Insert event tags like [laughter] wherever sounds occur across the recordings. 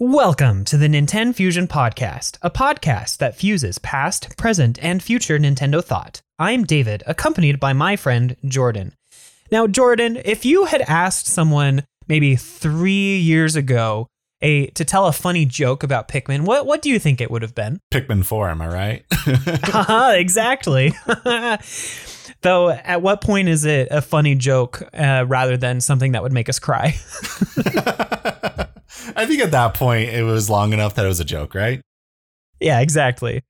Welcome to the NintenFusion Podcast, a podcast that fuses past, present, and future Nintendo thought. I'm David, accompanied by my friend Jordan. Now, Jordan, if you had asked someone maybe three years ago a to tell a funny joke about Pikmin, what what do you think it would have been? Pikmin 4, am I right? Haha, [laughs] [laughs] exactly. [laughs] Though, at what point is it a funny joke uh, rather than something that would make us cry? I think at that point it was long enough that it was a joke, right? yeah, exactly.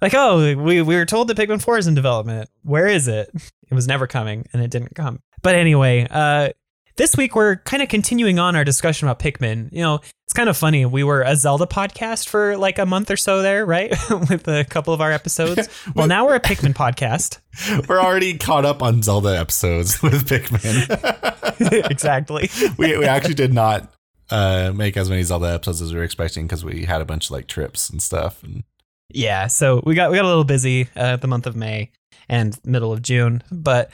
Like, oh, we, we were told that Pikmin 4 is in development. Where is it? It was never coming, and it didn't come. But anyway, uh, this week we're kind of continuing on our discussion about Pikmin. You know, it's kind of funny. We were a Zelda podcast for like a month or so there, right? [laughs] With a couple of our episodes. [laughs] well, now we're a Pikmin podcast. [laughs] We're already caught up on Zelda episodes with Pikmin. exactly. we, we actually did not uh, make as many Zelda episodes as we were expecting because we had a bunch of like trips and stuff. And Yeah, so we got we got a little busy uh, the month of May and middle of June, but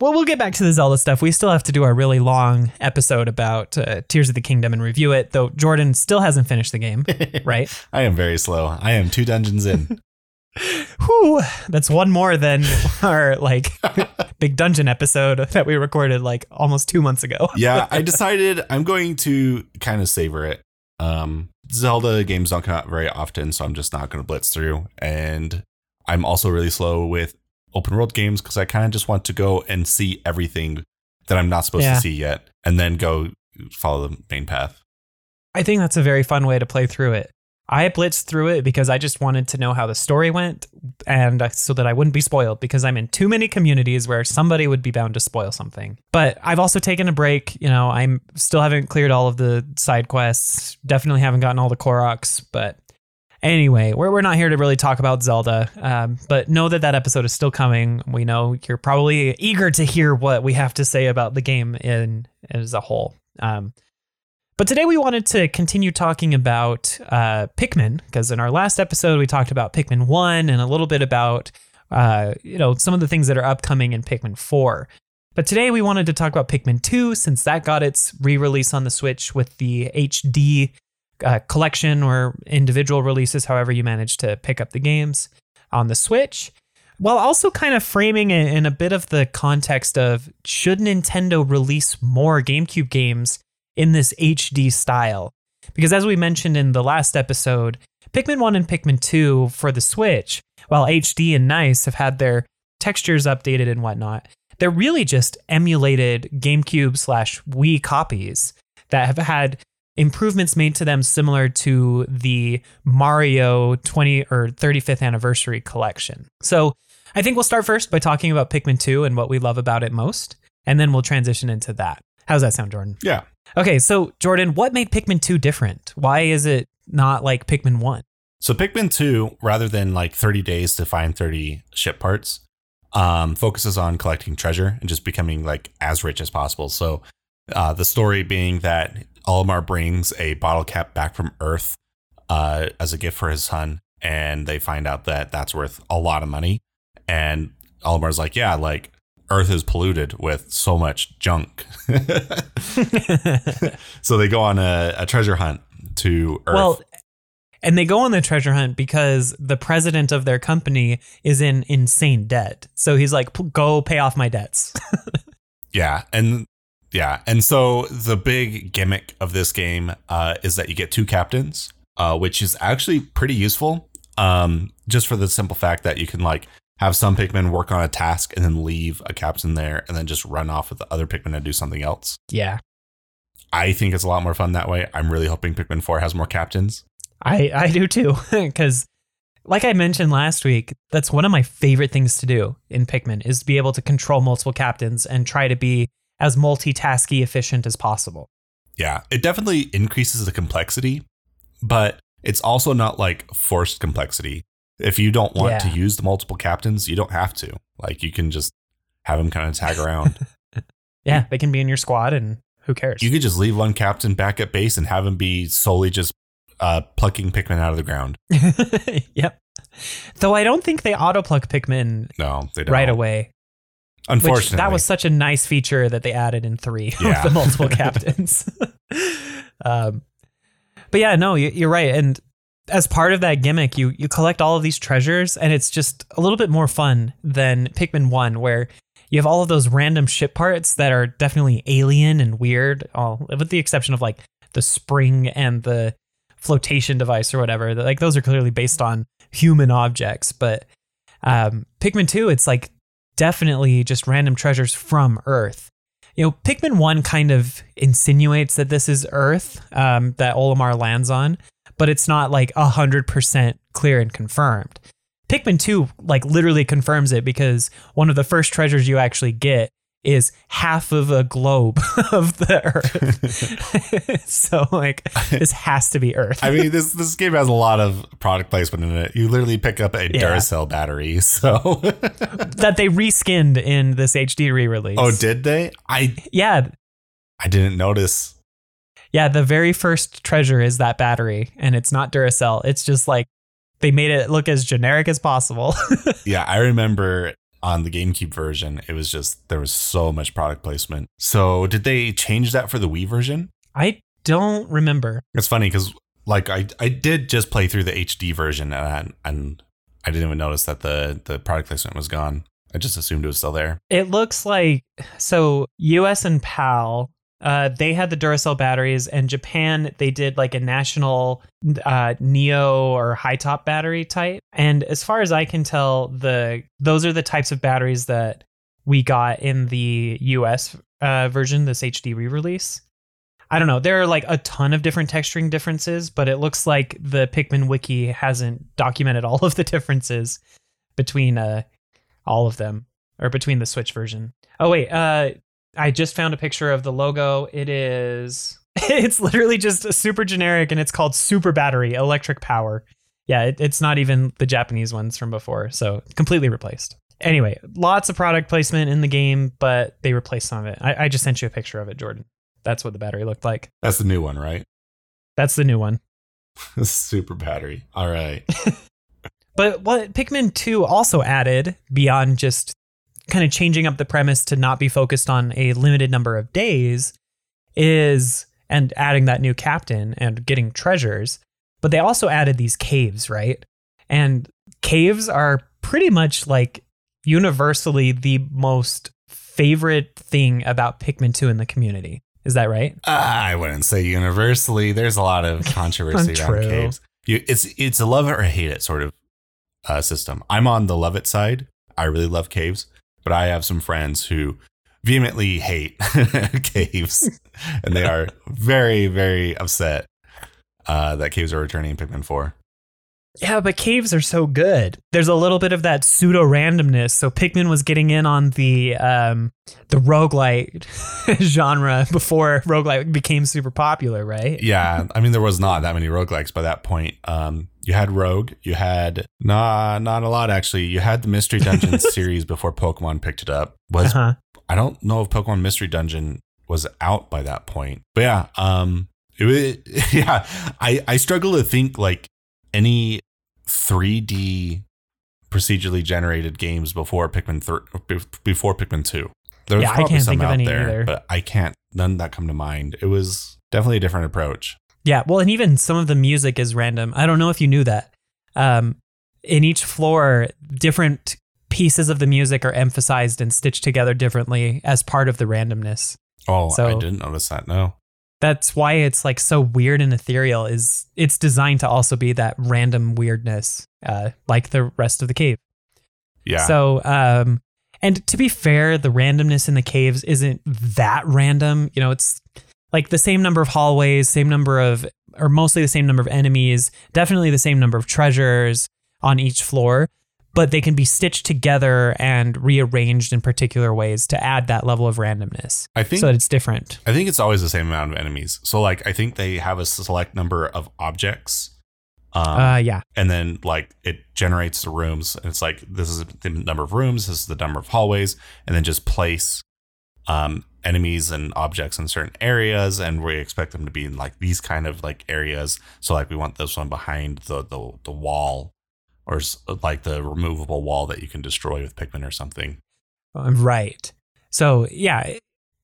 well, we'll get back to the Zelda stuff. We still have to do our really long episode about uh, Tears of the Kingdom and review it, though Jordan still hasn't finished the game, [laughs] right? I am very slow. I am two dungeons in. [laughs] Whew, that's one more than [laughs] our like [laughs] big dungeon episode that we recorded like almost two months ago. [laughs] yeah, I decided I'm going to kind of savor it. Um, Zelda games don't come out very often, so I'm just not going to blitz through. And I'm also really slow with open world games because I kind of just want to go and see everything that I'm not supposed Yeah. to see yet, and then go follow the main path. I think that's a very fun way to play through it. I blitzed through it because I just wanted to know how the story went and uh, so that I wouldn't be spoiled because I'm in too many communities where somebody would be bound to spoil something. But I've also taken a break. You know, I'm still haven't cleared all of the side quests, definitely haven't gotten all the Koroks. But anyway, we're, we're not here to really talk about Zelda. Um, but know that that episode is still coming. We know you're probably eager to hear what we have to say about the game in as a whole. Um, but today we wanted to continue talking about uh, Pikmin because in our last episode we talked about Pikmin One and a little bit about uh, you know some of the things that are upcoming in Pikmin Four. But today we wanted to talk about Pikmin Two since that got its re-release on the Switch with the HD uh, collection or individual releases, however you manage to pick up the games on the Switch. While also kind of framing it in a bit of the context of should Nintendo release more GameCube games in this HD style. Because as we mentioned in the last episode, Pikmin 1 and Pikmin 2 for the Switch, while HD and nice have had their textures updated and whatnot, they're really just emulated GameCube slash Wii copies that have had improvements made to them similar to the Mario 20 or 35th anniversary collection. So I think we'll start first by talking about Pikmin 2 and what we love about it most, and then we'll transition into that. How's that sound, Jordan? Yeah. Okay, so Jordan, what made Pikmin 2 different? Why is it not like Pikmin 1? So Pikmin 2, rather than like 30 days to find 30 ship parts, um, focuses on collecting treasure and just becoming like as rich as possible. So uh, the story being that Olimar brings a bottle cap back from Earth uh, as a gift for his son, and they find out that that's worth a lot of money. And Olimar's like, yeah, like Earth is polluted with so much junk. [laughs] so they go on a, a treasure hunt to Earth. Well, and they go on the treasure hunt because the president of their company is in insane debt. So he's like, go pay off my debts. [laughs] Yeah, and yeah, and so the big gimmick of this game uh, is that you get two captains, uh, which is actually pretty useful. Um, just for the simple fact that you can like have some Pikmin work on a task and then leave a captain there, and then just run off with the other Pikmin and do something else. yeah. I think it's a lot more fun that way. I'm really hoping Pikmin Four has more captains. I, I do too. [laughs] Because, like I mentioned last week, that's one of my favorite things to do in Pikmin is be able to control multiple captains and try to be as multitasky efficient as possible. Yeah, it definitely increases the complexity, but it's also not like forced complexity. If you don't want to use the multiple captains, you don't have to. Like you can just have them kind of tag around. [laughs] Yeah, they can be in your squad and who cares? you could just leave one captain back at base and have him be solely just uh, plucking Pikmin out of the ground. [laughs] yep. Though I don't think they auto pluck Pikmin No, they don't. right away. Which Unfortunately, that was such a nice feature that they added in three Yeah. with the multiple captains. [laughs] um, But yeah, no, you're right. And as part of that gimmick, you you collect all of these treasures, and it's just a little bit more fun than Pikmin One, where you have all of those random ship parts that are definitely alien and weird, all with the exception of like the spring and the flotation device or whatever. Like those are clearly based on human objects, but um, Pikmin Two, it's like definitely just random treasures from Earth. You know, Pikmin One kind of insinuates that this is Earth um, that Olimar lands on, but it's not like a hundred percent clear and confirmed. Pikmin 2 like literally confirms it because one of the first treasures you actually get is half of a globe [laughs] of the earth. [laughs] so like this has to be earth. I mean this this game has a lot of product placement in it. You literally pick up a Yeah. Duracell battery. [laughs] So that they reskinned in this HD re-release. Oh, did they? I Yeah, I didn't notice. Yeah, the very first treasure is that battery and it's not Duracell. It's just like they made it look as generic as possible. [laughs] Yeah, I remember on the GameCube version, it was just there was so much product placement. So did they change that for the Wii version? I don't remember. It's funny because like I I did just play through the HD version and and I didn't even notice that the the product placement was gone. I just assumed it was still there. It looks like so US and PAL uh, they had the Duracell batteries, and Japan they did like a national uh, Neo or high top battery type. And as far as I can tell, the those are the types of batteries that we got in the US uh, version, this HD re-release. I don't know. There are like a ton of different texturing differences, but it looks like the Pikmin wiki hasn't documented [laughs] all of the differences between uh, all of them or between the Switch version. Oh wait, uh I just found a picture of the logo. It is [laughs] it's literally just a super generic and it's called Super Battery Electric Power. Yeah, it, it's not even the Japanese ones from before, so completely replaced. Anyway, lots of product placement in the game, but they replaced some of it. I, I just sent you a picture of it, Jordan. That's what the battery looked like. That's the new one, right? That's the new one. [laughs] Super battery. All right. [laughs] But what Pikmin 2 also added, beyond just kind of changing up the premise to not be focused on a limited number of days, is and adding that new captain and getting treasures. But they also added these caves, right? And caves are pretty much like universally the most favorite thing about Pikmin 2 in the community. Is that right? I wouldn't say universally. There's a lot of [laughs] controversy around caves. You, it's it's a love it or hate it sort of uh, system. I'm on the love it side. I really love caves, but I have some friends who vehemently hate [laughs] caves, and they are very very upset uh, that caves are returning in Pikmin Four. Yeah, but caves are so good. There's a little bit of that pseudo randomness. So Pikmin was getting in on the um the roguelite [laughs] genre before roguelite became super popular, right? Yeah, I mean there was not that many roguelikes by that point. Um, you had Rogue, you had nah, not a lot actually. You had the Mystery Dungeon [laughs] series before Pokemon picked it up. Was Uh-huh. I don't know if Pokemon Mystery Dungeon was out by that point. But yeah, um it was [laughs] yeah, I I struggle to think like any 3D procedurally generated games before Pikmin thir- before Pikmin 2. There's Yeah, I probably can't some think of out any there, either. but I can't none that come to mind. It was definitely a different approach. Yeah, well, and even some of the music is random. I don't know if you knew that. Um, in each floor, different pieces of the music are emphasized and stitched together differently as part of the randomness. Oh, so I didn't notice that. No. That's why it's like so weird and ethereal. Is it's designed to also be that random weirdness, uh, like the rest of the cave. Yeah. So, um, and to be fair, the randomness in the caves isn't that random. You know, it's like the same number of hallways, same number of, or mostly the same number of enemies, definitely the same number of treasures on each floor, but they can be stitched together and rearranged in particular ways to add that level of randomness I think so that it's different. I think it's always the same amount of enemies. So like I think they have a select number of objects. Um, uh, yeah. and then like it generates the rooms and it's like this is the number of rooms this is the number of hallways and then just place um enemies and objects in certain areas and we expect them to be in like these kind of like areas so like we want this one behind the the, the wall or like the removable wall that you can destroy with pikmin or something Um, Right. So yeah,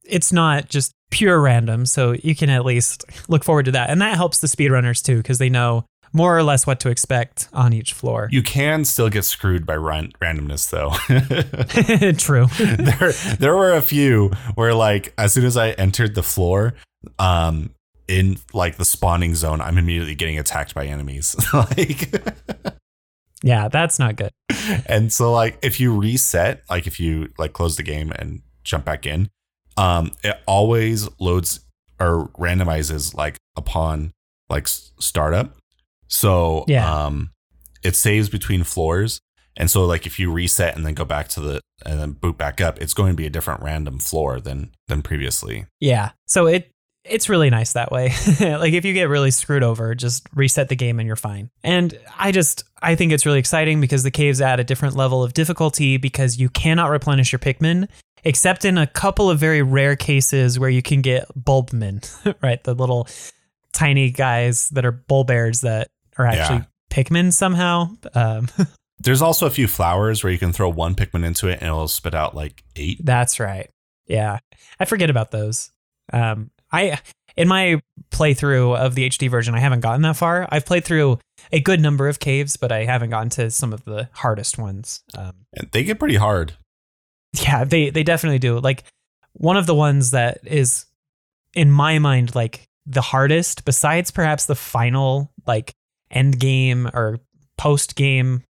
it's not just pure random, so you can at least look forward to that. And that helps the speedrunners too, because they know more or less what to expect on each floor. You can still get screwed by randomness, though. [laughs] [laughs] True. [laughs] there, there were a few where, like, as soon as I entered the floor, um, in like the spawning zone, I'm immediately getting attacked by enemies. like, yeah, that's not good. and so, like, if you reset, like, if you like close the game and jump back in, um, it always loads or randomizes like upon like startup. So Yeah. um, it saves between floors, and so like if you reset and then go back to the and then boot back up, it's going to be a different random floor than than previously. Yeah. So it it's really nice that way. [laughs] like if you get really screwed over, just reset the game and you're fine. And I just I think it's really exciting because the caves add a different level of difficulty because you cannot replenish your Pikmin except in a couple of very rare cases where you can get Bulbmin, [laughs] right? The little tiny guys that are Bulborbs that are actually Yeah. Pikmin somehow. Um, [laughs] There's also a few flowers where you can throw one Pikmin into it and it'll spit out like eight. That's right. Yeah. I forget about those. Um I in my playthrough of the HD version, I haven't gotten that far. I've played through a good number of caves, but I haven't gotten to some of the hardest ones. Um And they get pretty hard. yeah, they they definitely do. Like one of the ones that is in my mind like the hardest besides perhaps the final like end game or post game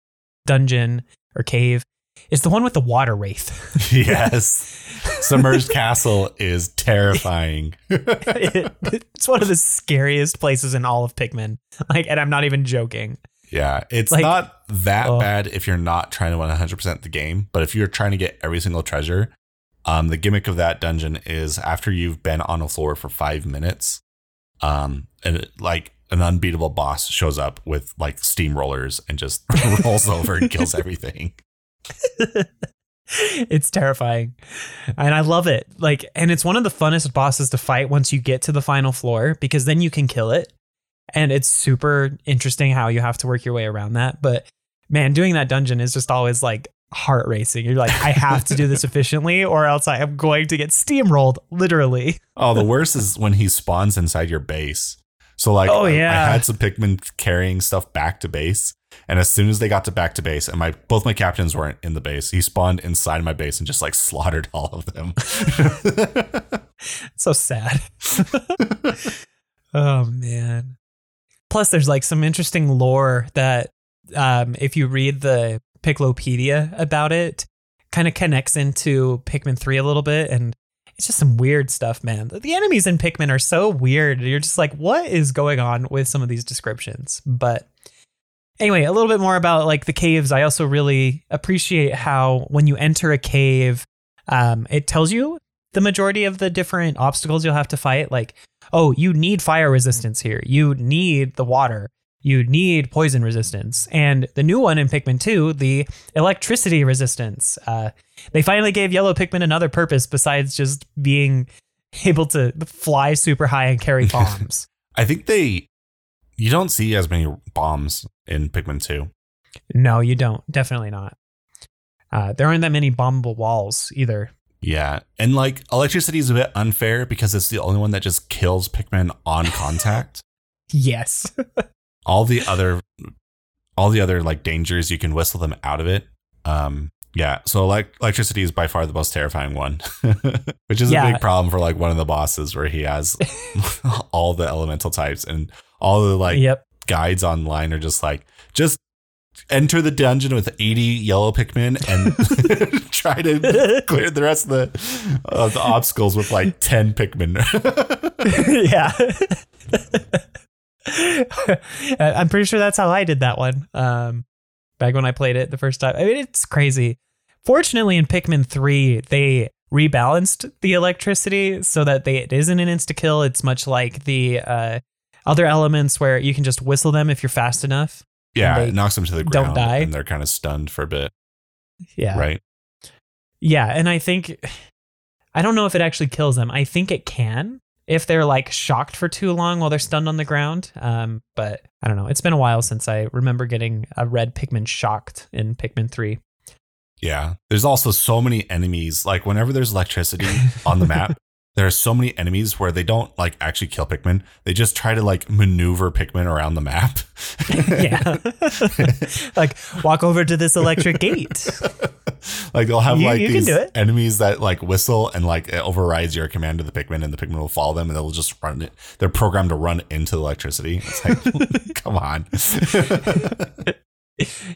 dungeon or cave is the one with the water wraith. [laughs] yes. Submerged [laughs] Castle is terrifying. it, [laughs] it's one of the scariest places in all of Pikmin. Like, and I'm not even joking. Yeah, it's Like- not that Oh. bad if you're not trying to win 100% the game, but if you're trying to get every single treasure, um, the gimmick of that dungeon is after you've been on a floor for five minutes, um, and it, like an unbeatable boss shows up with like steamrollers and just [laughs] rolls over and kills everything. [laughs] it's terrifying, and I love it. Like, and it's one of the funnest bosses to fight once you get to the final floor because then you can kill it, and it's super interesting how you have to work your way around that. But man, doing that dungeon is just always like heart racing. You're like, I have to do this [laughs] efficiently, or else I am going to get steamrolled, literally. Oh, the worst is when he spawns inside your base. So like, Oh, I- yeah. I had some Pikmin carrying stuff back to base, and as soon as they got to back to base, and my both my captains weren't in the base, he spawned inside my base and just like slaughtered [laughs] all of them. [laughs] so sad. [laughs] oh man. Plus there's like some interesting lore that um if you read the Piklopedia about it kind of connects into Pikmin 3 a little bit and it's just some weird stuff, man. The enemies in Pikmin are so weird. You're just like what is going on with some of these descriptions? But anyway, a little bit more about like the caves. I also really appreciate how when you enter a cave um, it tells you the majority of the different obstacles you'll have to fight. Like, oh, you need fire resistance here. You need the water. You need poison resistance. And the new one in Pikmin 2, the electricity resistance. Uh, they finally gave yellow Pikmin another purpose besides just being [laughs] able to fly super high and carry [laughs] bombs. I think they you don't see as many bombs in Pikmin 2. no, you don't. Definitely not. Uh, there aren't that many bombable walls either. Yeah. And like electricity is a bit unfair because it's the only one that just kills Pikmin on [laughs] contact. Yes. All the other all the other like dangers you can whistle them out of it. Um yeah, so like electricity is by far the most terrifying one, [laughs] which is a big problem for like one of the bosses where he has [laughs] all the elemental types and all the like yep. guides online are just like just enter the dungeon with 80 yellow Pikmin and [laughs] try to clear the rest of the of the obstacles with like 10 Pikmin. yeah. [laughs] I'm pretty sure that's how I did that one. Um, back when I played it the first time. I mean, it's crazy. Fortunately, in Pikmin 3, they rebalanced the electricity so that they it isn't an insta kill. It's much like the uh, other elements where you can just whistle them if you're fast enough. yeah, it knocks them to the ground. don't die. and they're kind of stunned for a bit, Yeah. right? Yeah, and I think [sighs] I don't know if it actually kills them. I think it can if they're like shocked for too long while they're stunned on the ground. Um, but I don't know. It's been a while since I remember getting a red Pikmin shocked in Pikmin 3. Yeah. There's also so many enemies. Like whenever there's electricity [laughs] on the map, there are so many enemies where they don't like actually kill Pikmin. They just try to like maneuver Pikmin around the map. [laughs] yeah. [laughs] like walk over to this electric gate. [laughs] like they'll have You- like you these enemies that like whistle and like it overrides your command to the Pikmin and the Pikmin will follow them and they'll just run it. They're programmed to run into the electricity. It's like, come on.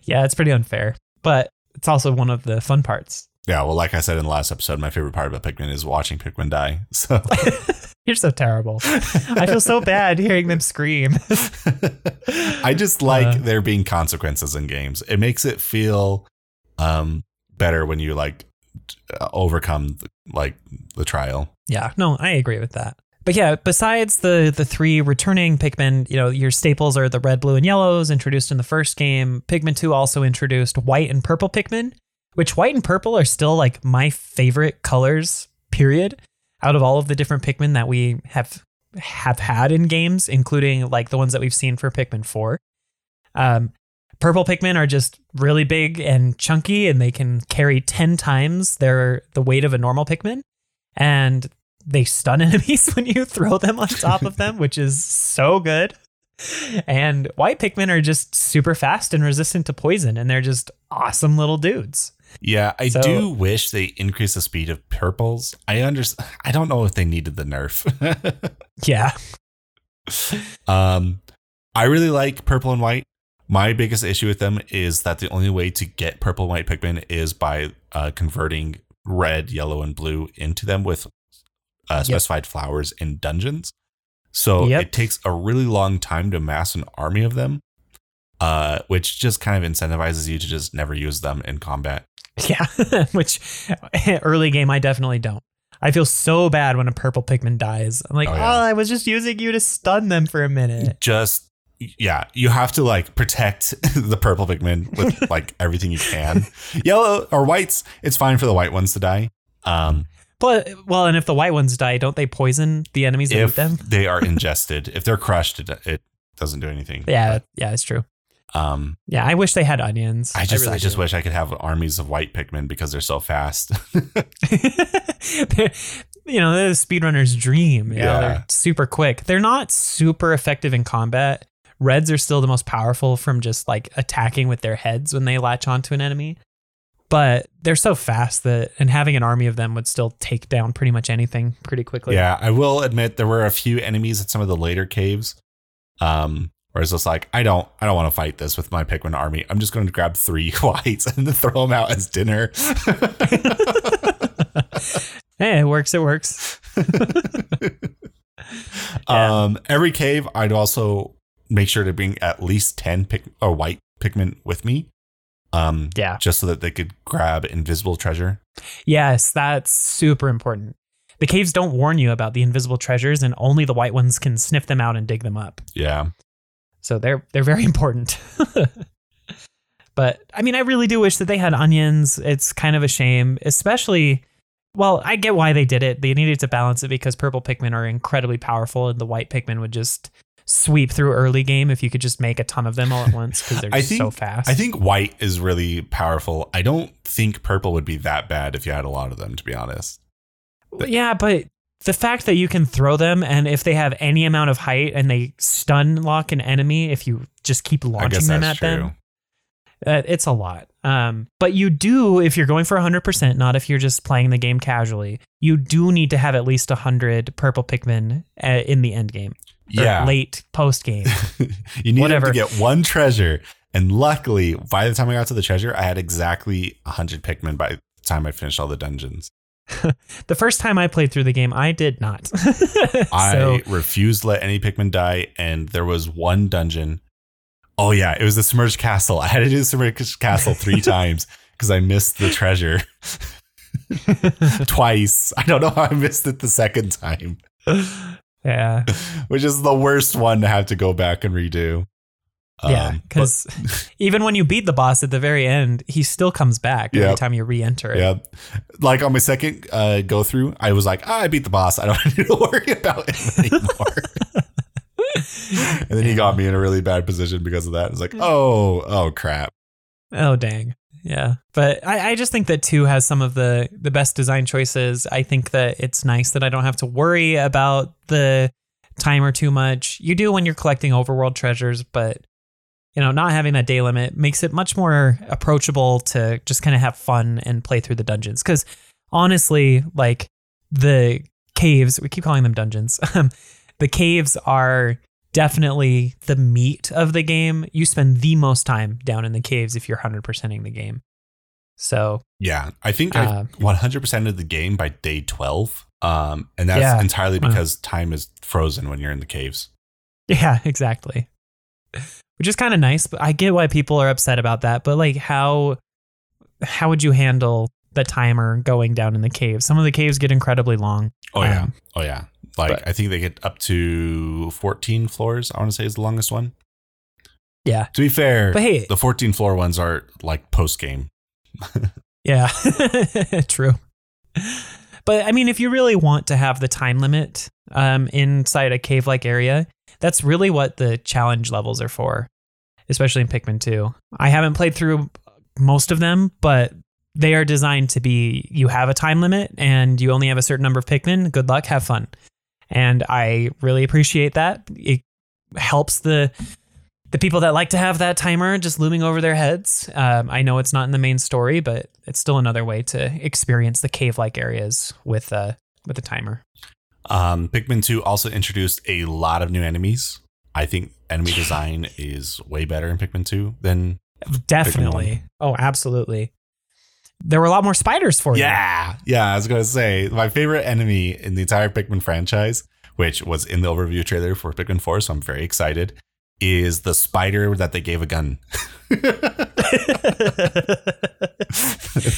Yeah, it's pretty unfair, but it's also one of the fun parts. Yeah, well, like I said in the last episode, my favorite part about Pikmin is watching Pikmin die. [laughs] So [laughs] You're so terrible. I feel so bad hearing them scream. [laughs] I just like Uh. there being consequences in games. It makes it feel um better when you like uh, overcome like the trial. Yeah, no, I agree with that. But yeah, besides the the three returning Pikmin, you know, your staples are the red, blue, and yellows introduced in the first game. Pikmin 2 also introduced white and purple Pikmin, which white and purple are still like my favorite colors, period, out of all of the different Pikmin that we have have had in games, including like the ones that we've seen for Pikmin 4. Um purple Pikmin are just really big and chunky and they can carry 10 times their the weight of a normal Pikmin. And they stun [laughs] enemies when you throw them on top of them, which is so good. And white Pikmin are just super fast and resistant to poison, and they're just awesome little dudes. Yeah, I So- do wish they increase the speed of purples. I understand. I don't know if they needed the nerf. [laughs] Yeah. um, I really like purple and white. My biggest issue with them is that the only way to get purple and white Pikmin is by uh, converting red, yellow, and blue into them with uh, specified flowers in dungeons. So Yep. it takes a really long time to mass an army of them, uh, which just kind of incentivizes you to just never use them in combat. [laughs] Yeah. [laughs] which [laughs] early game, I definitely don't. I feel so bad when a purple Pikmin dies. I'm like, Oh, oh. I was just using you to stun them for a minute. just yeah, you have to like protect the purple Pikmin with like everything you can. Yellow or whites, it's fine for the white ones to die. Um, But, well, and if the white ones die, don't they poison the enemies that eat them? they are ingested, if they're crushed, it, it doesn't do anything. Yeah. Yeah, it's true. But, um, Yeah. I wish they had onions. I just I, really just do. wish I could have armies of white Pikmin because they're so fast. [laughs] [laughs] They're- you know, they're the speedrunner's dream. You know, Yeah. they're super quick. They're not super effective in combat. Reds are still the most powerful from just like attacking with their heads when they latch onto an enemy. But they're so fast that, and having an army of them would still take down pretty much anything pretty quickly. yeah, I will admit there were a few enemies at some of the later caves. Um, where it's just like I don't I don't want to fight this with my Pikmin army. I'm just going to grab three [laughs] whites and throw them out as dinner. [laughs] Hey, it works. It works. Yeah. [laughs] Um, every cave, I'd also make sure to bring at least ten pick or white Pikmin with me. Um, Yeah. just so that they could grab invisible treasure. Yes, that's super important. The caves don't warn you about the invisible treasures, and only the white ones can sniff them out and dig them up. Yeah, So they're they're very [laughs] important. but I mean, I really do wish that they had onions. It's kind of a shame, especially. Well, I get why they did it. They needed to balance it because purple Pikmin are incredibly powerful, and the white Pikmin would just sweep through early game if you could just make a ton of them all at once because they're just think- so fast. I think white is really powerful. I don't think purple would be that bad if you had a lot of them. To be honest, Yeah, but the fact that you can throw them and if they have any amount of height and they stun lock an enemy if you just keep launching them at true. them, uh, it's a lot. Um, but you do if you're going for 100%, not if you're just playing the game casually. You do need to have at least 100 purple Pikmin uh, in the end game. Yeah, late post game. [laughs] you need to get one treasure, and luckily, by the time I got to the treasure, I had exactly hundred Pikmin by the time I finished all the dungeons. [laughs] the first time I played through the game, I did not. [laughs] I refused to let any Pikmin die, and there was one dungeon. Oh yeah, it was the submerged castle. [laughs] I had to do the submerged castle three times because I missed the treasure twice. I don't know how I missed it the second time, yeah. which is the worst one to have to go back and redo. Yeah, Um, because [laughs] even when you beat the boss at the very end, he still comes back every time you re-enter it. yeah, like on my second uh, go through, I was like, ah, I beat the boss. I don't [laughs] need to worry about it anymore. [laughs] and then he got me in a really bad position because of that. It's like, oh, oh crap. Oh dang. Yeah. But I, I just think that two has some of the the best design choices. I think that it's nice that I don't have to worry about the timer too much. You do when you're collecting overworld treasures, but you know, not having that day limit makes it much more approachable to just kind of have fun and play through the dungeons. Because honestly, like the caves, we keep calling them dungeons. [laughs] Um, the caves are definitely the meat of the game. You spend the most time down in the caves if you're 100%ing the game. So, Yeah, I think Uh, I 100% of the game by day 12. Um, and that's Yeah. entirely Wow. because time is frozen when you're in the caves. yeah, [laughs] exactly. Which is kind of nice, but I get why people are upset about that. But like, how how would you handle the timer going down in the cave? Some of the caves get incredibly long. Oh yeah. Um, oh yeah. Like but- I think they get up to 14 floors. I want to say is the longest one. Yeah, To be fair, but hey, the 14 floor ones are like post game. [laughs] Yeah, [laughs] true. But I mean, if you really want to have the time limit um, inside a cave like area, that's really what the challenge levels are for, especially in Pikmin 2. I haven't played through most of them, but they are designed to be you have a time limit and you only have a certain number of Pikmin. Good luck, have fun. And I really appreciate that. It helps the the people that like to have that timer just looming over their heads. Um, I know it's not in the main story, but it's still another way to experience the cave-like areas with uh with a timer. Um, Pikmin 2 also introduced a lot of new enemies. I think enemy [sighs] design is way better in Pikmin 2 than Definitely. Oh, absolutely. There were a lot more spiders for you. Yeah, yeah. I was gonna say my favorite enemy in the entire Pikmin franchise, which was in the overview trailer for Pikmin 4, so I'm very excited, is the spider that they gave a gun. [laughs] [laughs]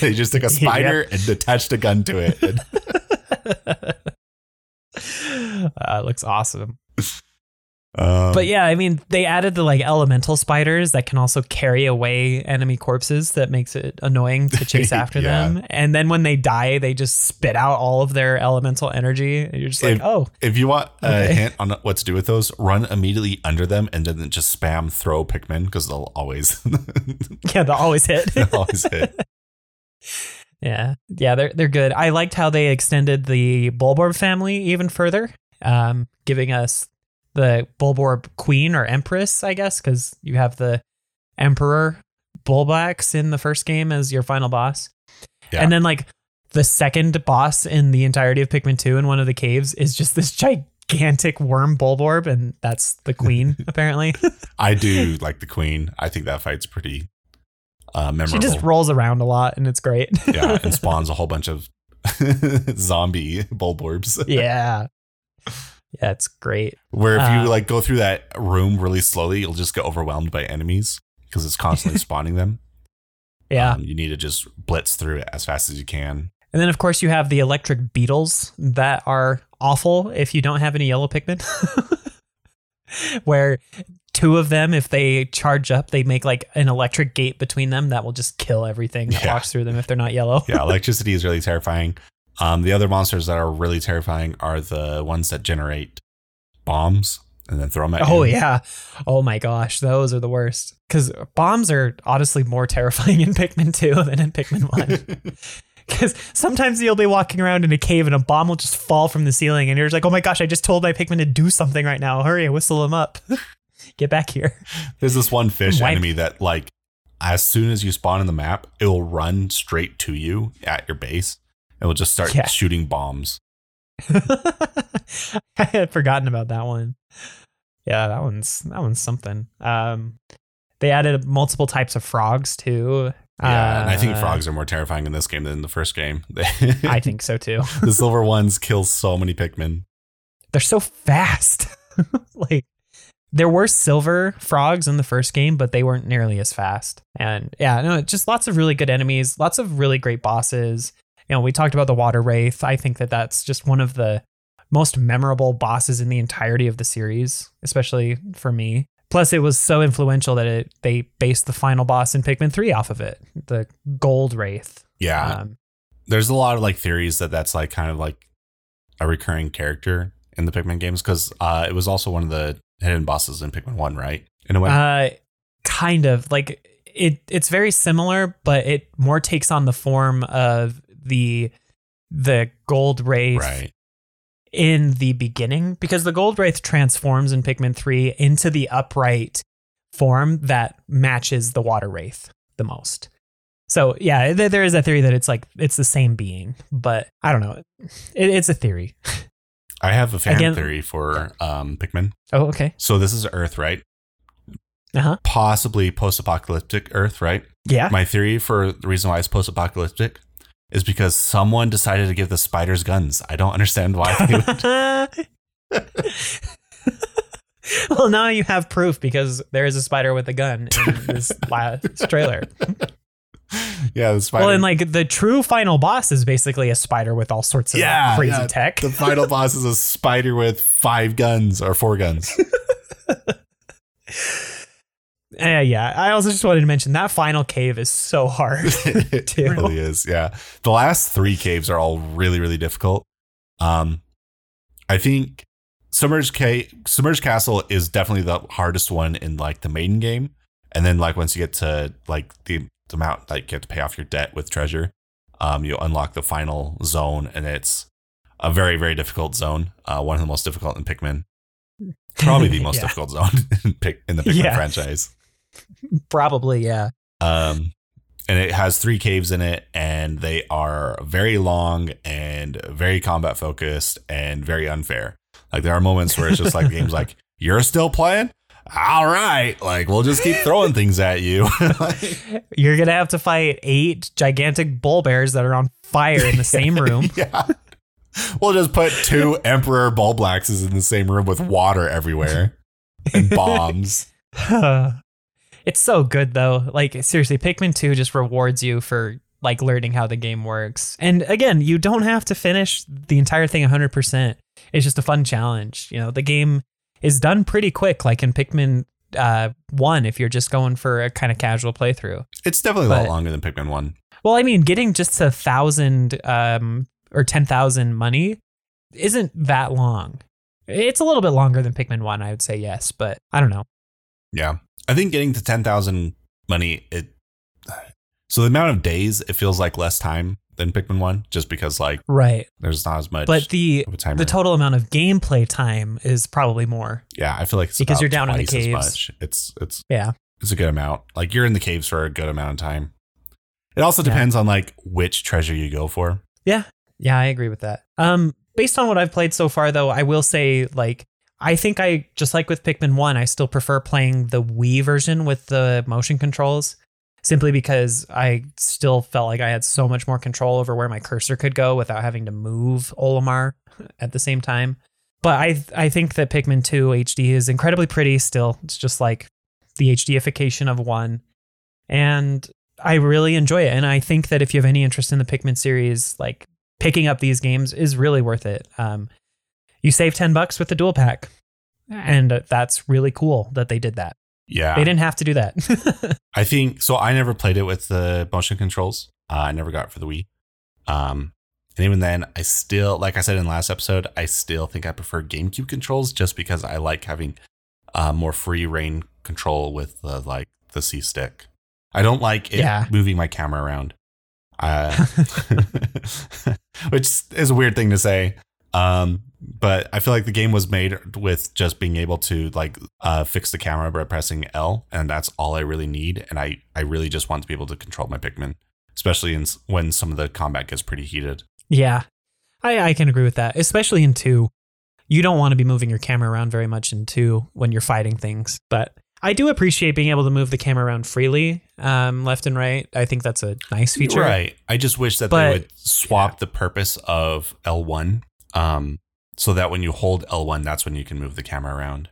they just took a [laughs] spider and attached a gun to it. Uh, looks awesome. um, But yeah, I mean, they added the like elemental spiders that can also carry away enemy corpses. That makes it annoying to [laughs] chase after Yeah. them. And then when they die, they just spit out all of their elemental energy. And you're just like, oh, if you want a Okay. hint on what to do with those, run immediately under them and then just spam throw Pikmin because they'll always [laughs] yeah, they'll always hit. they'll always hit. [laughs] Yeah, yeah, they're they're good. I liked how they extended the Bulborb family even further, um, giving us the Bulborb Queen or Empress, I guess, because you have the Emperor Bulblax in the first game as your final boss, Yeah. and then like the second boss in the entirety of Pikmin Two in one of the caves is just this gigantic worm Bulborb, and that's the Queen [laughs] apparently. I do like the queen. I think that fight's pretty uh, memorable. she just rolls around a lot, and it's great. [laughs] yeah, and [laughs] spawns a whole bunch of [laughs] zombie bulborbs. yeah, yeah, it's great. Where if Uh, you like go through that room really slowly, you'll just get overwhelmed by enemies because it's constantly spawning them. Yeah. Um, you need to just blitz through it as fast as you can. And then, of course, you have the electric beetles that are awful if you don't have any yellow Pikmin. Where two of them, if they charge up, they make like an electric gate between them that will just kill everything that Yeah. walks through them if they're not yellow. Yeah, [laughs] electricity is really terrifying. Um, the other monsters that are really terrifying are the ones that generate bombs and then throw them at Oh, you. Oh yeah. Oh, my gosh. Those are the worst. Because bombs are honestly more terrifying in Pikmin 2 than in Pikmin 1. [laughs] Because sometimes you'll be walking around in a cave and a bomb will just fall from the ceiling, and you're just like, "Oh my gosh! I just told my Pikmin to do something right now. Hurry, whistle them up. [laughs] Get back here." There's this one fish Wipe- enemy that like as soon as you spawn in the map, it will run straight to you at your base. It will just start Yeah. shooting bombs. [laughs] I had forgotten about that one. Yeah, that one's that one's something. Um, they added multiple types of frogs too. Yeah, and I think Uh, frogs are more terrifying in this game than in the first game. [laughs] I think so too. the silver ones kill so many Pikmin. They're so fast. [laughs] like there were silver frogs in the first game, but they weren't nearly as fast. And yeah, no, just lots of really good enemies, lots of really great bosses. You know, we talked about the water wraith. I think that that's just one of the most memorable bosses in the entirety of the series, especially for me. Plus, it was so influential that it they based the final boss in Pikmin 3 off of it, the Gold Wraith. Yeah, Um, there's a lot of like theories that that's like kind of like a recurring character in the Pikmin games because uh, it was also one of the hidden bosses in Pikmin One, right? In a way, Uh, kind of like it it's very similar, but it more takes on the form of the the gold wraith Right. in the beginning because the gold wraith transforms in Pikmin 3 into the upright form that matches the water wraith the most. So yeah, th- there is a theory that it's like it's the same being, but I don't know. It, it's a theory. [laughs] I have a fan Again- theory for um, Pikmin. Oh, okay. So this is Earth, right? Uh huh. Possibly post-apocalyptic Earth, right? Yeah. My theory for the reason why it's post-apocalyptic is because someone decided to give the spiders guns. I don't understand why. They would. [laughs] [laughs] well, now you have proof because there is a spider with a gun in this last trailer. [laughs] yeah, the spider. Well, and like the true final boss is basically a spider with all sorts of Yeah, crazy yeah. tech. the final [laughs] boss is a spider with five guns or four guns. Uh, [laughs] yeah, I also just wanted to mention that final cave is so hard. [laughs] it really is. Yeah. The last three caves are all really, really difficult. Um, I think Submerged Cave, Submerged Castle is definitely the hardest one in like the maiden game. And then like once you get to like the amount like you have to pay off your debt with treasure, um, you unlock the final zone and it's a very, very difficult zone. Uh, one of the most difficult in Pikmin. [laughs] Probably the most Yeah, difficult zone [laughs] in, Pik- in the Pikmin Yeah. franchise. Probably, yeah. Um, and it has three caves in it, and they are very long and very combat focused and very unfair. Like there are moments where it's just like the game's [laughs] like, "You're still playing? All right, like we'll just keep throwing things at you." [laughs] You're gonna have to fight eight gigantic Bulborbs that are on fire in the [laughs] same room. [laughs] yeah, we'll just put two Emperor Bulblaxes in the same room with water everywhere and bombs. [sighs] it's so good though. Like seriously, Pikmin 2 just rewards you for like learning how the game works. And again, you don't have to finish the entire thing 100%. It's just a fun challenge. You know, the game is done pretty quick like in Pikmin uh 1 if you're just going for a kind of casual playthrough. It's definitely a lot longer than Pikmin One. Well, I mean, getting just a 1000 um or 10,000 money isn't that long. It's a little bit longer than Pikmin 1, I would say yes, but I don't know. Yeah. I think getting to 10,000 money, it. So the amount of days, it feels like less time than Pikmin 1, just because, like, Right. there's not as much But the the total amount of gameplay time is probably more. yeah, I feel like it's Because you're down in the caves. It's, it's, Yeah. it's a good amount. Like, you're in the caves for a good amount of time. It also Yeah. depends on, like, which treasure you go for. Yeah. Yeah, I agree with that. Um based on what I've played so far though, I will say like I think I just like with Pikmin 1, I still prefer playing the Wii version with the motion controls simply because I still felt like I had so much more control over where my cursor could go without having to move Olimar [laughs] at the same time. But I I think that Pikmin 2 HD is incredibly pretty still. It's just like the HDification of 1 and I really enjoy it. And I think that if you have any interest in the Pikmin series, like picking up these games is really worth it. Um, you save 10 bucks with the dual pack. And uh, that's really cool that they did that. Yeah. They didn't have to do that. [laughs] I think so. I never played it with the motion controls. Uh, I never got it for the Wii. Um, and even then, I still, like I said in the last episode, I still think I prefer GameCube controls just because I like having uh, more free reign control with the like the C stick. I don't like it Yeah. moving my camera around, uh, [laughs] [laughs] which is a weird thing to say. Um, but I feel like the game was made with just being able to like uh, fix the camera by pressing L, and that's all I really need. And I I really just want to be able to control my Pikmin, especially in when some of the combat gets pretty heated. yeah, I, I can agree with that, especially in 2. You don't want to be moving your camera around very much in 2 when you're fighting things. But I do appreciate being able to move the camera around freely, um, left and right. I think that's a nice feature. Right. I just wish that But- they would swap the purpose of L1, um, so that when you hold L1, that's when you can move the camera around,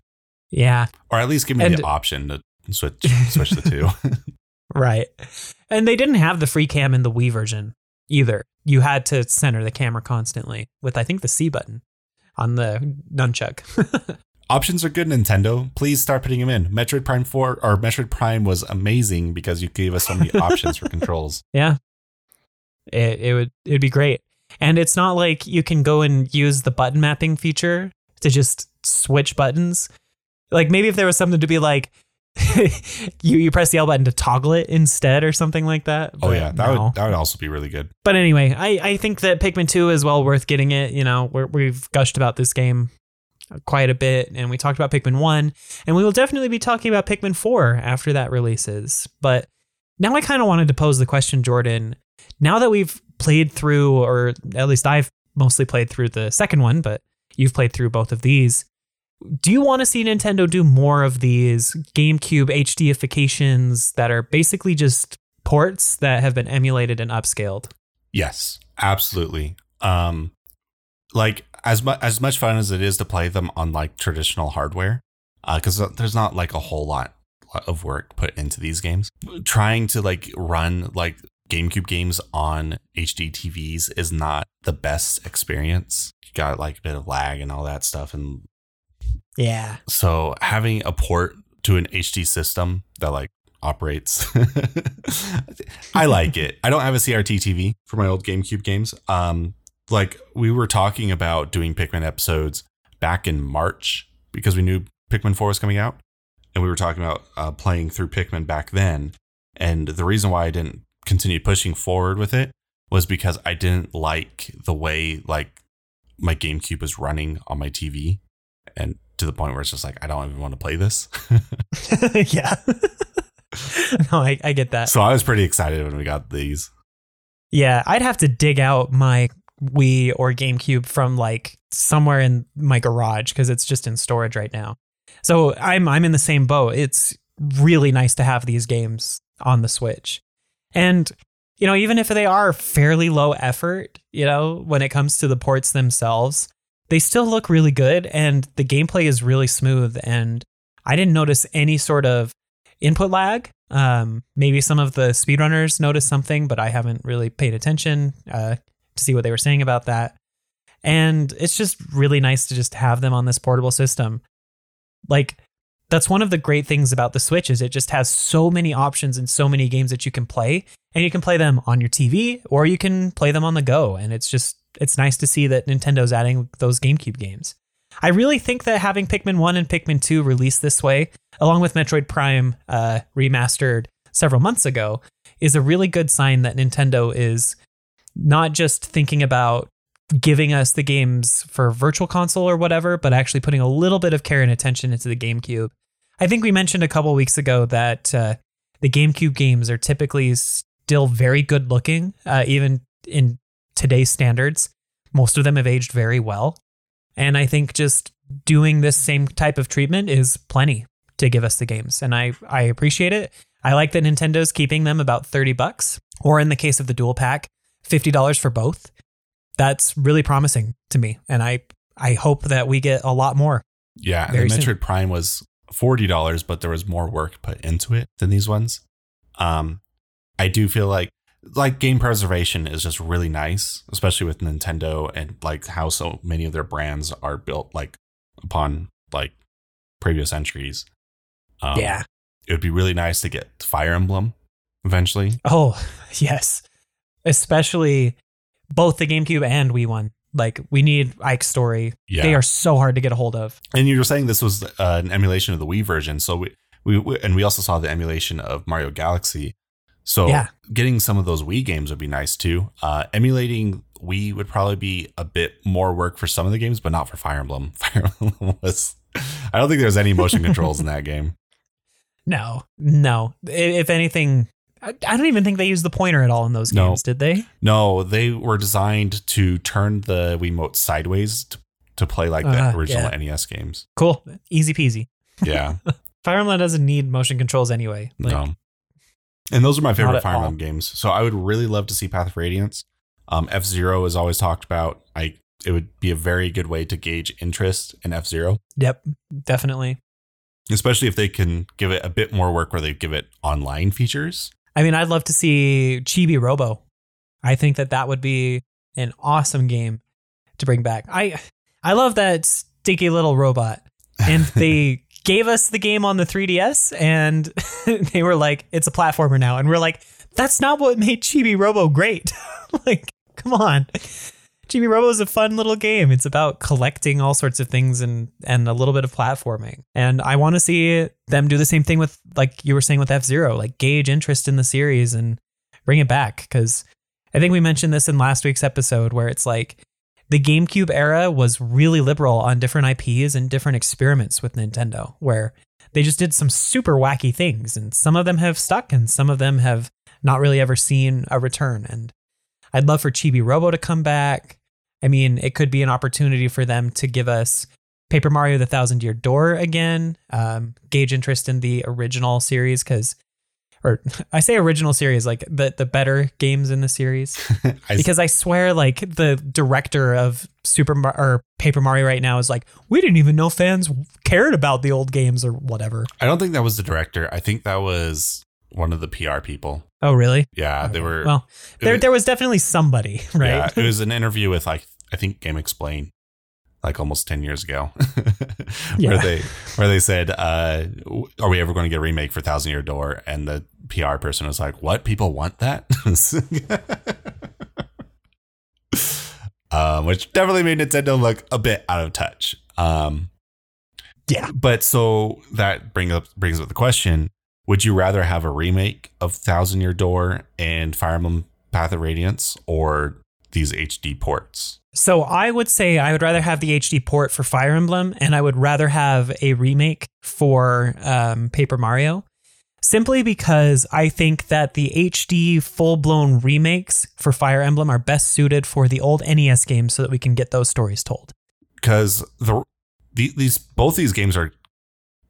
Yeah. or at least give me And- the option to switch [laughs] switch the two. Right. And they didn't have the free cam in the Wii version either. You had to center the camera constantly with, I think, the C button on the nunchuck. [laughs] Options are good, Nintendo. Please start putting them in. Metroid Prime 4 or Metroid Prime was amazing because you gave us so many options for [laughs] controls. yeah. It, it would it'd be great. And it's not like you can go and use the button mapping feature to just switch buttons. Like maybe if there was something to be like, [laughs] you you press the L button to toggle it instead or something like that. Oh yeah, that no. would that would also be really good. But anyway, I, I think that Pikmin 2 is well worth getting it. You know, we're, we've gushed about this game quite a bit, and we talked about Pikmin 1, and we will definitely be talking about Pikmin 4 after that releases. But now I kind of wanted to pose the question, Jordan. Now that we've played through, or at least I've mostly played through the second one, but you've played through both of these. Do you want to see Nintendo do more of these GameCube HDifications that are basically just ports that have been emulated and upscaled? Yes, absolutely. Um, like as much as much fun as it is to play them on like traditional hardware, because there's not like a whole lot of work put into these games. Trying to like run like GameCube games on HD TVs is not the best experience. You got like a bit of lag and all that stuff, and Yeah. so having a port to an HD system that like operates, [laughs] I like it. I don't have a CRT TV for my old GameCube games. Um, like we were talking about doing Pikmin episodes back in March because we knew Pikmin 4 was coming out, and we were talking about uh, playing through Pikmin back then. And the reason why I didn't continue pushing forward with it was because I didn't like the way like my GameCube was running on my TV, and to the point where it's just like I don't even want to play this. [laughs] [laughs] yeah. [laughs] no, I, I get that. so I was pretty excited when we got these. Yeah, I'd have to dig out my Wii or GameCube from like somewhere in my garage because it's just in storage right now. So I'm I'm in the same boat. It's really nice to have these games on the Switch. And you know, even if they are fairly low effort, you know, when it comes to the ports themselves, they still look really good and the gameplay is really smooth and I didn't notice any sort of input lag. Um, maybe some of the speedrunners noticed something, but I haven't really paid attention uh, to see what they were saying about that. And it's just really nice to just have them on this portable system. Like that's one of the great things about the Switch is it just has so many options and so many games that you can play, and you can play them on your TV or you can play them on the go. And it's just it's nice to see that Nintendo's adding those GameCube games. I really think that having Pikmin 1 and Pikmin 2 released this way, along with Metroid Prime uh, remastered several months ago, is a really good sign that Nintendo is not just thinking about giving us the games for virtual console or whatever, but actually putting a little bit of care and attention into the GameCube. I think we mentioned a couple weeks ago that uh, the GameCube games are typically still very good looking, uh, even in today's standards. Most of them have aged very well. And I think just doing this same type of treatment is plenty to give us the games. And I, I appreciate it. I like that Nintendo's keeping them about 30 bucks, or in the case of the dual pack, $50 for both. That's really promising to me. And I, I hope that we get a lot more. Yeah, and the soon. Metroid Prime was forty dollars, but there was more work put into it than these ones. Um, I do feel like like game preservation is just really nice, especially with Nintendo and like how so many of their brands are built like upon like previous entries. Um, yeah. it would be really nice to get Fire Emblem eventually. Oh, [laughs] yes. Especially both the GameCube and Wii one. Like we need Ike's story. Yeah, They are so hard to get a hold of. and you were saying this was uh, an emulation of the Wii version, so we, we we and we also saw the emulation of Mario Galaxy. So Yeah. getting some of those Wii games would be nice too. Uh, emulating Wii would probably be a bit more work for some of the games, but not for Fire Emblem. [laughs] Fire Emblem was. I don't think there's any motion controls in that [laughs] game. No, no. If anything, I I don't even think they used the pointer at all in those No. games, did they? No, they were designed to turn the Wiimote sideways to, to play like the Uh, original yeah. NES games. Cool. Easy peasy. Yeah, [laughs] Fire Emblem doesn't need motion controls anyway. Like, no. And those are my favorite Fire. Emblem games. So I would really love to see Path of Radiance. Um, F Zero is always talked about. I it would be a very good way to gauge interest in F Zero, Yep, definitely. especially if they can give it a bit more work where they give it online features. I mean, I'd love to see Chibi Robo. I think that that would be an awesome game to bring back. I I love that stinky little robot. And [laughs] they gave us the game on the 3DS and [laughs] they were like, it's a platformer now. And we're like, that's not what made Chibi Robo great. [laughs] like, come on. Chibi Robo is a fun little game. It's about collecting all sorts of things and and a little bit of platforming. And I want to see them do the same thing with like you were saying with F Zero, like gauge interest in the series and bring it back. Because I think we mentioned this in last week's episode where it's like the GameCube era was really liberal on different IPs and different experiments with Nintendo, where they just did some super wacky things, and some of them have stuck, and some of them have not really ever seen a return. And I'd love for Chibi Robo to come back. I mean, it could be an opportunity for them to give us Paper Mario: The Thousand Year Door again, um, gauge interest in the original series because, or [laughs] I say original series like the the better games in the series [laughs] I, because I swear like the director of Super Mar- or Paper Mario right now is like we didn't even know fans cared about the old games or whatever. I don't think that was the director. I think that was one of the PR people. Oh really? Yeah, they were. Well, there was- there was definitely somebody, [laughs] right? Yeah, it was an [laughs] interview with like I think GameXplain, like almost ten years ago, [laughs] Yeah. where they where they said, uh, "Are we ever going to get a remake for Thousand Year Door?" And the PR person was like, "What? People want that?" um, which definitely made Nintendo look a bit out of touch. Um, Yeah. but so that brings up brings up the question: Would you rather have a remake of Thousand Year Door and Fire Emblem Path of Radiance, or these HD ports? So I would say I would rather have the HD port for Fire Emblem, and I would rather have a remake for um, Paper Mario, simply because I think that the HD full blown remakes for Fire Emblem are best suited for the old NES games, so that we can get those stories told. because the, the these both these games are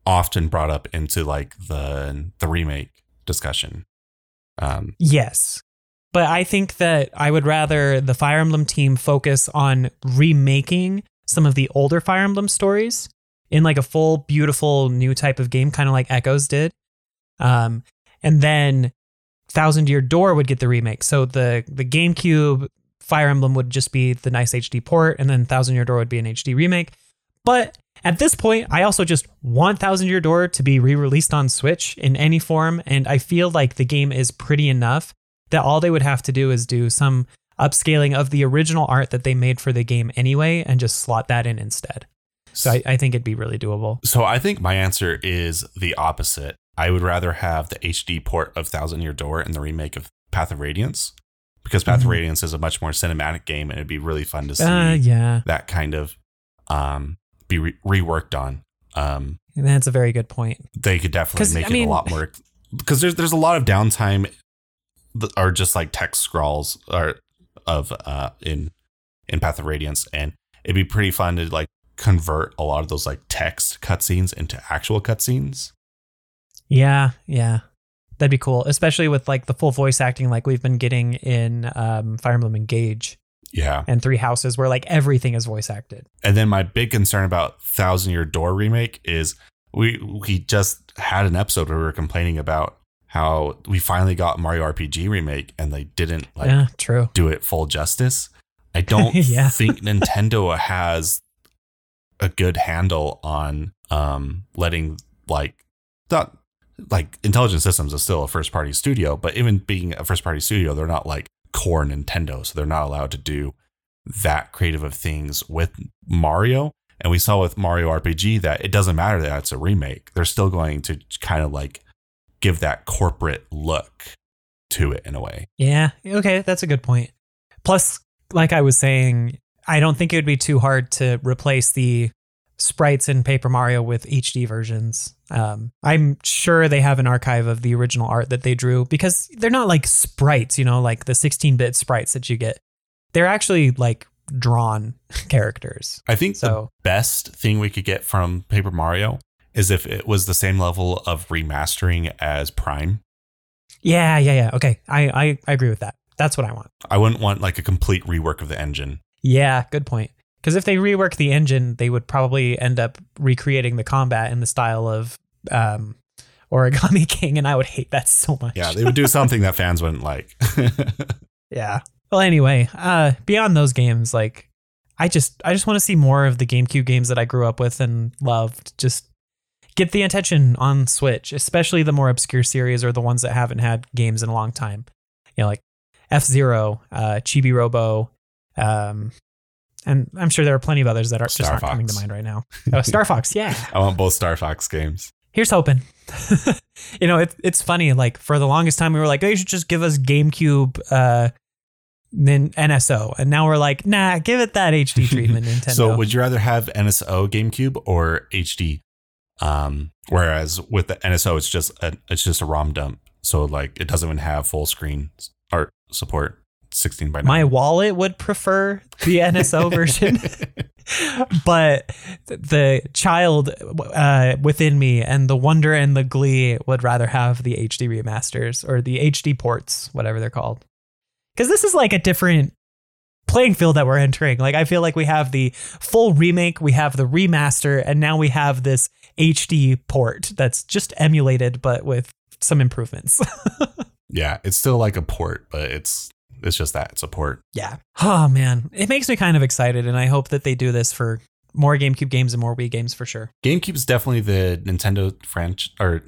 often brought up into like the the remake discussion. Um, Yes. But I think that I would rather the Fire Emblem team focus on remaking some of the older Fire Emblem stories in like a full, beautiful new type of game, kind of like Echoes did. Um, and then Thousand Year Door would get the remake. So the the GameCube Fire Emblem would just be the nice HD port, and then Thousand Year Door would be an HD remake. But at this point, I also just want Thousand Year Door to be re released on Switch in any form. And I feel like the game is pretty enough that all they would have to do is do some upscaling of the original art that they made for the game anyway and just slot that in instead. So I, I think it'd be really doable. so I think my answer is the opposite. I would rather have the HD port of Thousand Year Door and the remake of Path of Radiance because Path Mhm. of Radiance is a much more cinematic game and it'd be really fun to see Uh, yeah, that kind of um, be re- reworked on. Um, that's a very good point. they could definitely make I it mean- a lot more because there's there's a lot of downtime that are just like text scrawls or of uh in in Path of Radiance and it'd be pretty fun to like convert a lot of those like text cutscenes into actual cutscenes. Yeah, yeah. That'd be cool, especially with like the full voice acting like we've been getting in um, Fire Emblem Engage Yeah. and Three Houses, where like everything is voice acted. And then my big concern about Thousand Year Door remake is we we just had an episode where we were complaining about how we finally got Mario RPG remake and they didn't like yeah, true. do it full justice. I don't [laughs] Yeah. think Nintendo has a good handle on um letting like not like Intelligent Systems is still a first party studio, but even being a first party studio, they're not like core Nintendo, so they're not allowed to do that creative of things with Mario. And we saw with Mario RPG that it doesn't matter that it's a remake; they're still going to kind of like give that corporate look to it in a way. Yeah. Okay, that's a good point. Plus, like I was saying, I don't think it would be too hard to replace the sprites in Paper Mario with HD versions. Um, I'm sure they have an archive of the original art that they drew because they're not like sprites, you know, like the 16 bit sprites that you get. They're actually like drawn [laughs] characters. I think the best thing we could get from Paper Mario is if it was the same level of remastering as Prime. yeah, yeah, yeah. Okay. I, I, I agree with that. That's what I want. I wouldn't want like a complete rework of the engine. Yeah, good point. Because if they rework the engine, they would probably end up recreating the combat in the style of um, Origami [laughs] King, and I would hate that so much. Yeah, they would do something that fans wouldn't like. [laughs] yeah. Well, anyway, uh, beyond those games, like I just I just want to see more of the GameCube games that I grew up with and loved. Just get the attention on Switch, especially the more obscure series or the ones that haven't had games in a long time. You know, like F Zero, uh, Chibi Robo, um, And I'm sure there are plenty of others that are just Star not coming to mind right now. [laughs] Oh, Star Fox, yeah. I want both Star Fox games. Here's hoping. [laughs] you know, it, it's funny. Like for the longest time, we were like, "Oh, you should just give us GameCube, uh, Nin- NSO," and now we're like, "Nah, give it that HD [laughs] treatment, Nintendo." So would you rather have NSO GameCube or HD? Um, whereas with the NSO, it's just a it's just a ROM dump. So like it doesn't even have full screen art support. 16 by 9. My wallet would prefer the [laughs] NSO version, [laughs] but the child uh, within me and the wonder and the glee would rather have the HD remasters or the HD ports, whatever they're called. Because this is like a different playing field that we're entering. Like, I feel like we have the full remake, we have the remaster, and now we have this HD port that's just emulated, but with some improvements. [laughs] yeah, it's still like a port, but it's it's just that support. Yeah. Oh man, it makes me kind of excited, and I hope that they do this for more GameCube games and more Wii games for sure. GameCube's definitely the Nintendo franchise, or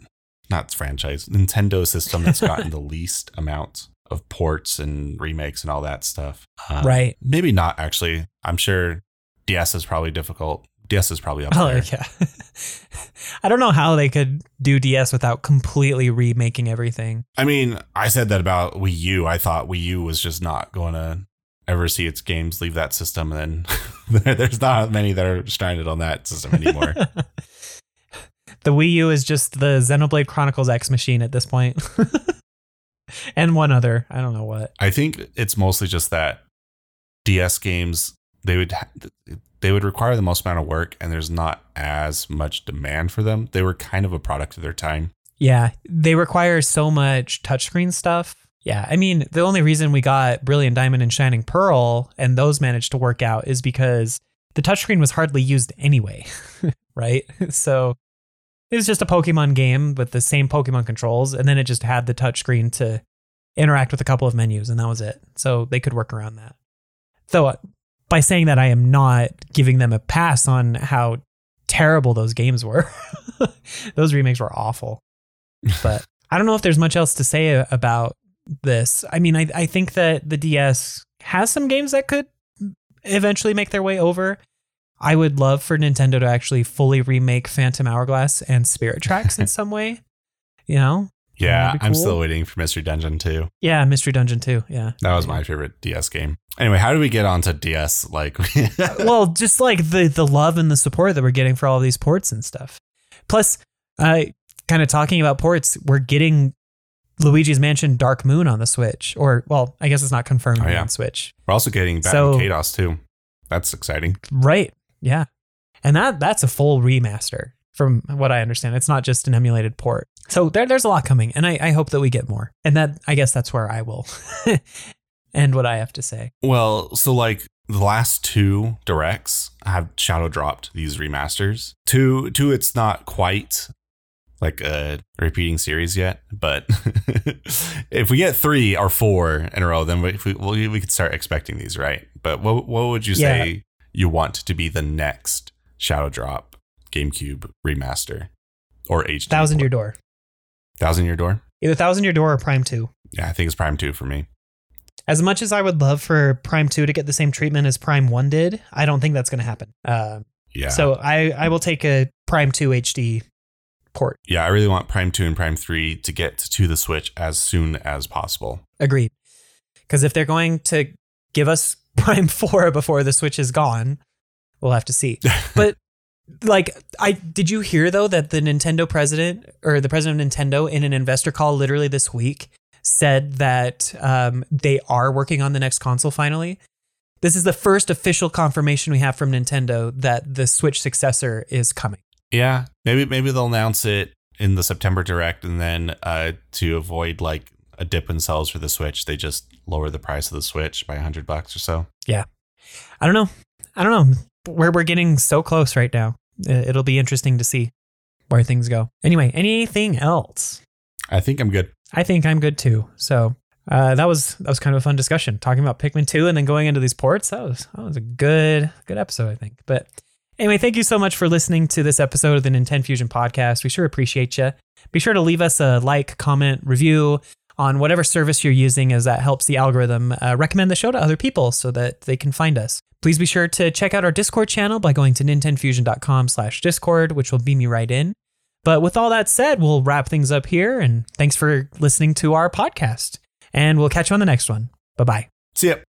not franchise, Nintendo system that's gotten [laughs] the least amount of ports and remakes and all that stuff. Um, Right. Maybe not actually. I'm sure DS is probably difficult. DS is probably up Oh there. yeah. [laughs] I don't know how they could do DS without completely remaking everything. I mean, I said that about Wii U. I thought Wii U was just not going to ever see its games leave that system, and then [laughs] there's not many that are stranded on that system anymore. [laughs] the Wii U is just the Xenoblade Chronicles X machine at this point. and one other, I don't know what. I think it's mostly just that DS games they would they would require the most amount of work, and there's not as much demand for them. They were kind of a product of their time. Yeah, they require so much touchscreen stuff. Yeah, I mean, the only reason we got Brilliant Diamond and Shining Pearl and those managed to work out is because the touchscreen was hardly used anyway, [laughs] right? So it was just a Pokemon game with the same Pokemon controls, and then it just had the touchscreen to interact with a couple of menus, and that was it. So they could work around that. Uh, by saying that, I am not giving them a pass on how terrible those games were. [laughs] those remakes were awful [laughs] but I don't know if there's much else to say about this. I mean, I, I think that the DS has some games that could eventually make their way over. I would love for Nintendo to actually fully remake Phantom Hourglass and Spirit Tracks in [laughs] some way. You know? Yeah, I'm cool. still waiting for Mystery Dungeon too. Yeah, Mystery Dungeon too. Yeah. That was my favorite DS game. Anyway, how do we get onto DS? Like, [laughs] well, just like the the love and the support that we're getting for all these ports and stuff. Plus, uh, kind of talking about ports, we're getting Luigi's Mansion Dark Moon on the Switch, or well, I guess it's not confirmed Oh, yeah. on Switch, we're also getting Baten So- Kaitos too. That's exciting. right? Yeah, and that that's a full remaster from what I understand. It's not just an emulated port. So there, there's a lot coming, and I, I hope that we get more. And that I guess that's where I will [laughs] end what I have to say. Well, so like the last two directs have shadow dropped these remasters. Two, two, it's not quite like a repeating series yet, but [laughs] if we get three or four in a row, then we we, we, we could start expecting these, right? But what what would you say you want to be the next shadow drop GameCube remaster or HD? Thousand Year? Door, Thousand Year Door. either Thousand Year Door or Prime Two. Yeah, I think it's Prime Two for me. As much as I would love for Prime 2 to get the same treatment as Prime 1 did, I don't think that's going to happen. Uh, Yeah. So I, I will take a Prime 2 HD port. yeah, I really want Prime 2 and Prime 3 to get to the Switch as soon as possible. Agreed. Because if they're going to give us [laughs] Prime 4 before the Switch is gone, we'll have to see. [laughs] But like I did you hear though that the Nintendo president or the president of Nintendo in an investor call literally this week said that um, they are working on the next console finally. This is the first official confirmation we have from Nintendo that the Switch successor is coming. Yeah, maybe maybe they'll announce it in the September direct and then uh to avoid like a dip in sales for the Switch, they just lower the price of the Switch by 100 bucks or so. Yeah, I don't know. I don't know. We're we're getting so close right now. It'll be interesting to see where things go. Anyway, anything else? I think I'm good. I think I'm good too. So uh, that was that was kind of a fun discussion talking about Pikmin 2 and then going into these ports. That was that was a good good episode, I think. But anyway, thank you so much for listening to this episode of the NintenFusion podcast. We sure appreciate you. Be sure to leave us a like, comment, review on whatever service you're using, as that helps the algorithm uh, recommend the show to other people so that they can find us. Please be sure to check out our Discord channel by going to nintenfusion.com slash discord, which will beam you right in. But with all that said, we'll wrap things up here. And thanks for listening to our podcast. And we'll catch you on the next one. Bye bye. See ya.